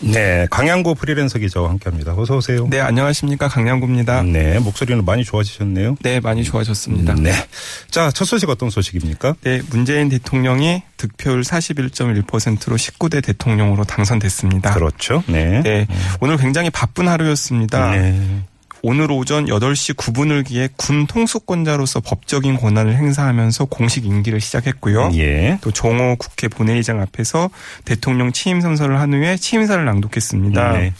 네, 강양구 프리랜서 기자와 함께합니다. 어서 오세요. 네, 안녕하십니까. 강양구입니다. 네, 목소리는 많이 좋아지셨네요. 네, 많이 좋아졌습니다. 네. 자, 첫 소식 어떤 소식입니까? 네, 문재인 대통령이 득표율 41.1%로 19대 대통령으로 당선됐습니다. 그렇죠. 네. 네, 오늘 굉장히 바쁜 하루였습니다. 네. 오늘 오전 8시 9분을 기해 군 통수권자로서 법적인 권한을 행사하면서 공식 임기를 시작했고요. 예. 또 종호 국회 본회의장 앞에서 대통령 취임 선서를 한 후에 취임사를 낭독했습니다. 네.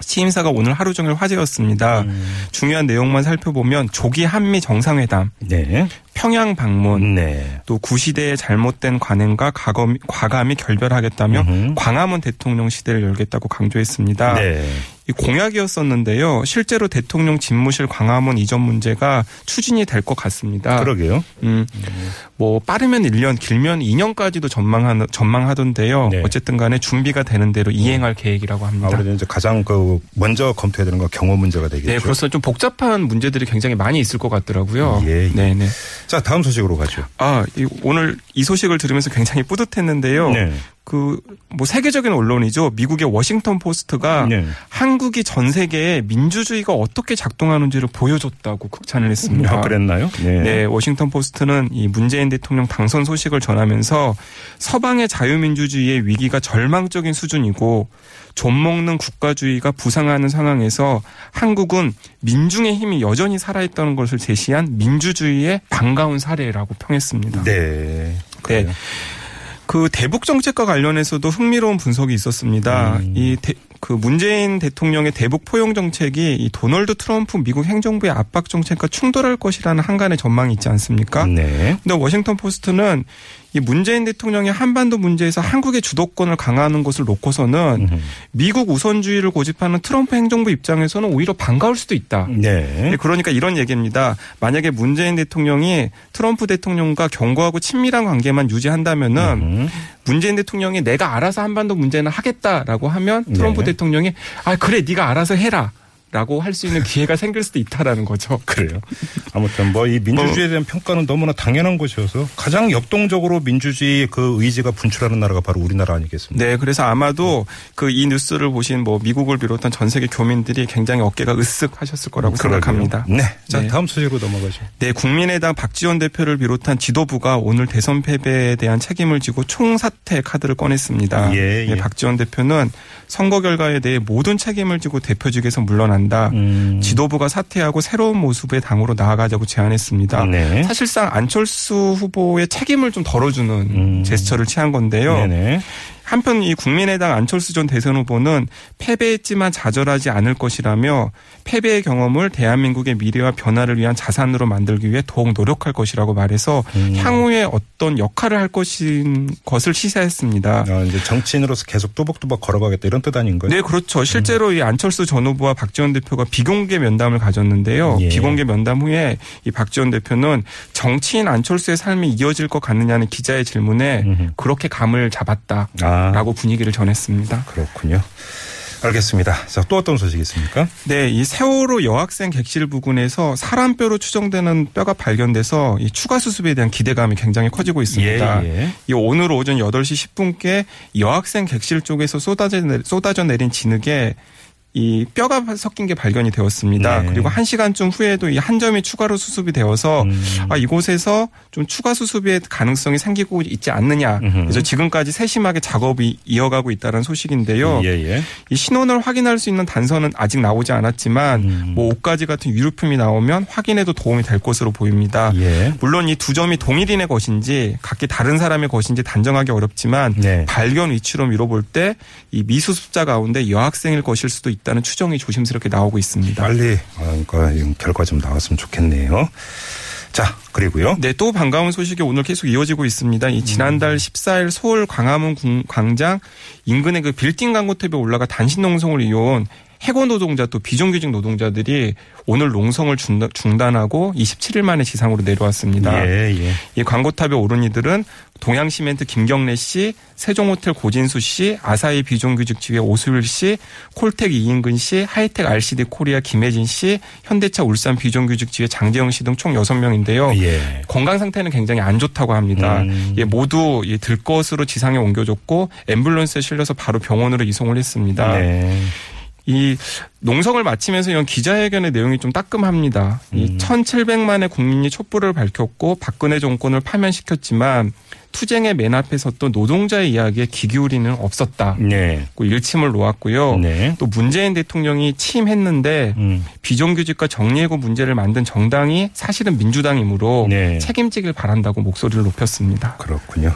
취임사가 오늘 하루 종일 화제였습니다. 음. 중요한 내용만 살펴보면 조기 한미 정상회담, 네. 평양 방문, 네. 또 구시대의 잘못된 관행과 과감히, 과감히 결별하겠다며 음흠. 광화문 대통령 시대를 열겠다고 강조했습니다. 네. 이 공약이었었는데요. 실제로 대통령 집무실 광화문 이전 문제가 추진이 될 것 같습니다. 그러게요. 음, 뭐 빠르면 1년, 길면 2년까지도 전망하, 전망하던데요. 네. 어쨌든 간에 준비가 되는 대로 이행할 계획이라고 합니다. 아무래도 이제 가장 그 먼저 검토해야 되는 건 경호 문제가 되겠죠. 네, 그래서 좀 복잡한 문제들이 굉장히 많이 있을 것 같더라고요. 예, 예. 네, 네. 자, 다음 소식으로 가죠. 아, 이, 오늘 이 소식을 들으면서 굉장히 뿌듯했는데요. 네. 그, 뭐, 세계적인 언론이죠. 미국의 워싱턴 포스트가 네. 한국이 전 세계에 민주주의가 어떻게 작동하는지를 보여줬다고 극찬을 했습니다. 아, 그랬나요? 네. 네, 워싱턴 포스트는 이 문재인 대통령 당선 소식을 전하면서 서방의 자유민주주의의 위기가 절망적인 수준이고 좀먹는 국가주의가 부상하는 상황에서 한국은 민중의 힘이 여전히 살아있다는 것을 제시한 민주주의의 반가운 사례라고 평했습니다. 네. 그래요. 그 대북 정책과 관련해서도 흥미로운 분석이 있었습니다. 음. 이그 문재인 대통령의 대북 포용 정책이 이 도널드 트럼프 미국 행정부의 압박 정책과 충돌할 것이라는 한간의 전망이 있지 않습니까? 네. 근데 워싱턴 포스트는 이 문재인 대통령이 한반도 문제에서 한국의 주도권을 강화하는 것을 놓고서는 음흠. 미국 우선주의를 고집하는 트럼프 행정부 입장에서는 오히려 반가울 수도 있다. 네. 네, 그러니까 이런 얘기입니다. 만약에 문재인 대통령이 트럼프 대통령과 견고하고 친밀한 관계만 유지한다면은 음. 문재인 대통령이 내가 알아서 한반도 문제는 하겠다라고 하면 트럼프 네. 대통령이 아 그래 네가 알아서 해라. 라고 할 수 있는 기회가 생길 수도 있다라는 거죠. 그래요. 아무튼 뭐 이 민주주의에 대한 평가는 너무나 당연한 것이어서 가장 역동적으로 민주주의 그 의지가 분출하는 나라가 바로 우리나라 아니겠습니까? 네, 그래서 아마도 그 이 뉴스를 보신 뭐 미국을 비롯한 전 세계 교민들이 굉장히 어깨가 으쓱하셨을 거라고 생각합니다. 네. 자, 네. 다음 소식으로 넘어가죠. 네, 국민의당 박지원 대표를 비롯한 지도부가 오늘 대선 패배에 대한 책임을 지고 총사퇴 카드를 꺼냈습니다. 예, 예. 네, 박지원 대표는 선거 결과에 대해 모든 책임을 지고 대표직에서 물러난 다. 음. 지도부가 사퇴하고 새로운 모습의 당으로 나아가자고 제안했습니다. 네. 사실상 안철수 후보의 책임을 좀 덜어주는 음. 제스처를 취한 건데요. 네네. 한편 이 국민의당 안철수 전 대선 후보는 패배했지만 좌절하지 않을 것이라며 패배의 경험을 대한민국의 미래와 변화를 위한 자산으로 만들기 위해 더욱 노력할 것이라고 말해서 음. 향후에 어떤 역할을 할 것인 것을 시사했습니다. 아, 이제 정치인으로서 계속 또박또박 걸어가겠다 이런 뜻 아닌가요? 네, 그렇죠. 실제로 이 안철수 전 후보와 박지원 대표가 비공개 면담을 가졌는데요. 예. 비공개 면담 후에 이 박지원 대표는 정치인 안철수의 삶이 이어질 것 같느냐는 기자의 질문에 음흠. 그렇게 감을 잡았다 라고 아, 분위기를 전했습니다. 그렇군요. 알겠습니다. 자, 또 어떤 소식이 있습니까? 네, 이 세월호 여학생 객실 부근에서 사람 뼈로 추정되는 뼈가 발견돼서 이 추가 수습에 대한 기대감이 굉장히 커지고 있습니다. 예, 예. 이 오늘 오전 8시 10분께 여학생 객실 쪽에서 쏟아져, 내- 쏟아져 내린 진흙에 이 뼈가 섞인 게 발견이 되었습니다. 네. 그리고 한 시간쯤 후에도 이 한 점이 추가로 수습이 되어서 음. 아, 이곳에서 좀 추가 수습의 가능성이 생기고 있지 않느냐. 음흠. 그래서 지금까지 세심하게 작업이 이어가고 있다는 소식인데요. 예, 예. 이 신원을 확인할 수 있는 단서는 아직 나오지 않았지만 음. 뭐 옷가지 같은 유류품이 나오면 확인해도 도움이 될 것으로 보입니다. 예. 물론 이 두 점이 동일인의 것인지 각기 다른 사람의 것인지 단정하기 어렵지만 네. 발견 위치로 미뤄볼 때 이 미수습자 가운데 여학생일 것일 수도 있다 는 추정이 조심스럽게 나오고 있습니다. 빨리 어, 그 결과 좀 나왔으면 좋겠네요. 자, 그리고요. 네, 또 반가운 소식이 오늘 계속 이어지고 있습니다. 이 지난달 14일 서울 광화문 궁- 광장 인근의 그 빌딩 광고탑에 올라가 단신 농성을 이어온 해고 노동자 또 비정규직 노동자들이 오늘 농성을 중단- 중단하고 27일 만에 지상으로 내려왔습니다. 예, 예. 이 광고탑에 오른 이들은 동양시멘트 김경래 씨, 세종호텔 고진수 씨, 아사히 비정규직 지회 오수일 씨, 콜텍 이인근 씨, 하이텍 RCD 코리아 김혜진 씨, 현대차 울산 비정규직 지회 장재영 씨 등 총 6명인데요. 예. 건강 상태는 굉장히 안 좋다고 합니다. 음. 예, 모두 이 들것으로 지상에 옮겨졌고 앰뷸런스에 실려서 바로 병원으로 이송을 했습니다. 네. 이 농성을 마치면서 이런 기자회견의 내용이 좀 따끔합니다. 이 음. 1,700만의 국민이 촛불을 밝혔고 박근혜 정권을 파면시켰지만 투쟁의 맨 앞에 섰던 노동자의 이야기에 귀 기울이는 없었다. 네. 고 일침을 놓았고요. 네. 또 문재인 대통령이 취임했는데 음. 비정규직과 정리해고 문제를 만든 정당이 사실은 민주당이므로 네. 책임지길 바란다고 목소리를 높였습니다. 그렇군요.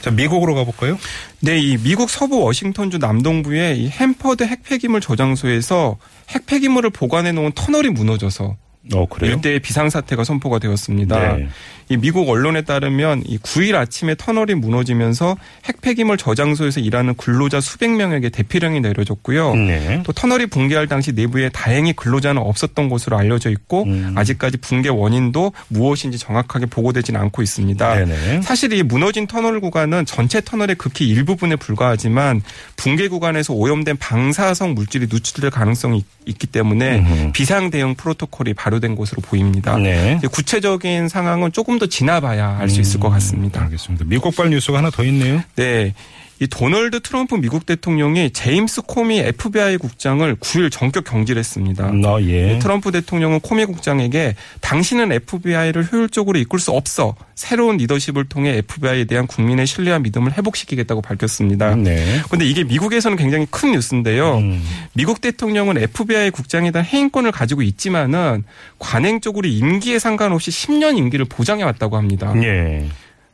자, 미국으로 가볼까요? 네, 이 미국 서부 워싱턴주 남동부의 이 햄퍼드 핵폐기물 저장소에서 핵폐기물을 보관해 놓은 터널이 무너져서 어? 일대의 비상사태가 선포가 되었습니다. 네. 이 미국 언론에 따르면 이 9일 아침에 터널이 무너지면서 핵폐기물 저장소에서 일하는 근로자 수백 명에게 대피령이 내려졌고요. 네. 또 터널이 붕괴할 당시 내부에 다행히 근로자는 없었던 것으로 알려져 있고 음. 아직까지 붕괴 원인도 무엇인지 정확하게 보고되지는 않고 있습니다. 네네. 사실 이 무너진 터널 구간은 전체 터널의 극히 일부분에 불과하지만 붕괴 구간에서 오염된 방사성 물질이 누출될 가능성이 있- 있기 때문에 음흠. 비상 대응 프로토콜이 발 효된 것으로 보입니다. 네. 구체적인 상황은 조금 더 지나봐야 알수 있을 것 같습니다. 알겠습니다. 미국발 뉴스가 하나 더 있네요. 네. 이 도널드 트럼프 미국 대통령이 제임스 코미 FBI 국장을 9일 전격 경질했습니다. 어, 예. 트럼프 대통령은 코미 국장에게 당신은 FBI를 효율적으로 이끌 수 없어 새로운 리더십을 통해 FBI에 대한 국민의 신뢰와 믿음을 회복시키겠다고 밝혔습니다. 네. 그런데 이게 미국에서는 굉장히 큰 뉴스인데요. 음. 미국 대통령은 FBI 국장에 대한 해임권을 가지고 있지만은 관행적으로 임기에 상관없이 10년 임기를 보장해 왔다고 합니다. 예.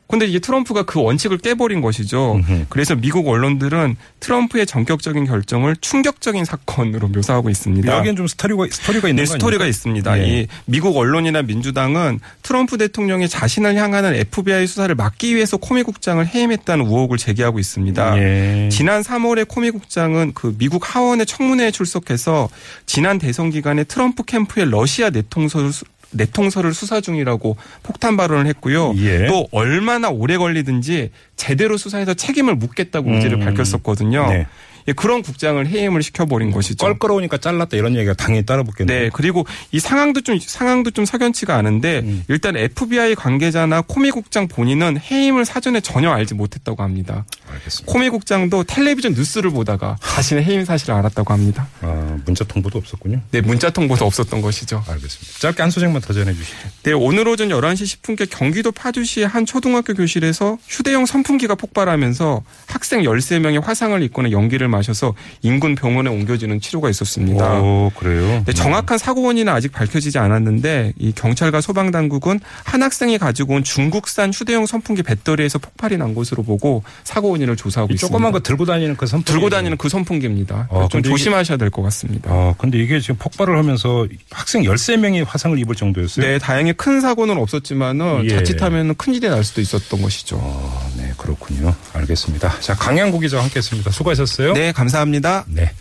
근데 이게 트럼프가 그 원칙을 깨버린 것이죠. 그래서 미국 언론들은 트럼프의 전격적인 결정을 충격적인 사건으로 묘사하고 있습니다. 여기엔 좀 스토리가 스토리가 있는 네, 거 스토리가 아닙니까? 있습니다. 예. 이 미국 언론이나 민주당은 트럼프 대통령이 자신을 향하는 FBI 수사를 막기 위해서 코미 국장을 해임했다는 의혹을 제기하고 있습니다. 예. 지난 3월에 코미 국장은 그 미국 하원의 청문회에 출석해서 지난 대선 기간에 트럼프 캠프의 러시아 내통서를 수- 내통서를 수사 중이라고 폭탄 발언을 했고요. 예. 또 얼마나 오래 걸리든지 제대로 수사해서 책임을 묻겠다고 의지를 음. 밝혔었거든요. 네. 예, 그런 국장을 해임을 시켜버린 것이죠. 껄끄러우니까 잘랐다 이런 얘기가 당연히 따라붙겠네요. 네, 그리고 이 상황도 좀 상황도 좀 석연치가 않은데 음. 일단 FBI 관계자나 코미 국장 본인은 해임을 사전에 전혀 알지 못했다고 합니다. 알겠습니다. 코미 국장도 텔레비전 뉴스를 보다가 자신의 해임 사실을 알았다고 합니다. 아, 문자 통보도 없었군요. 네, 문자 통보도 없었던 것이죠. 알겠습니다. 짧게 한 소절만 더 전해 주시죠. 네, 오늘 오전 11시 10분께 경기도 파주시의 한 초등학교 교실에서 휴대용 선풍 기가 폭발하면서 학생 13명이 화상을 입거나 연기를 마셔서 인근 병원에 옮겨지는 치료가 있었습니다. 오, 그래요. 네, 정확한 사고 원인은 아직 밝혀지지 않았는데 이 경찰과 소방 당국은 한 학생이 가지고 온 중국산 휴대용 선풍기 배터리에서 폭발이 난 것으로 보고 사고 원인을 조사하고 이 있습니다. 조그만 거 들고 다니는 그 선풍기. 들고 다니는 그 선풍기입니다. 아, 좀 조심하셔야 될 것 같습니다. 아, 근데 이게 지금 폭발을 하면서 학생 13명이 화상을 입을 정도였어요. 네, 다행히 큰 사고는 없었지만은 예. 자칫하면 큰 일이 날 수도 있었던 것이죠. 아, 네, 그렇군요. 알겠습니다. 자, 강양구 기자와 함께 했습니다. 수고하셨어요. 네, 감사합니다. 네.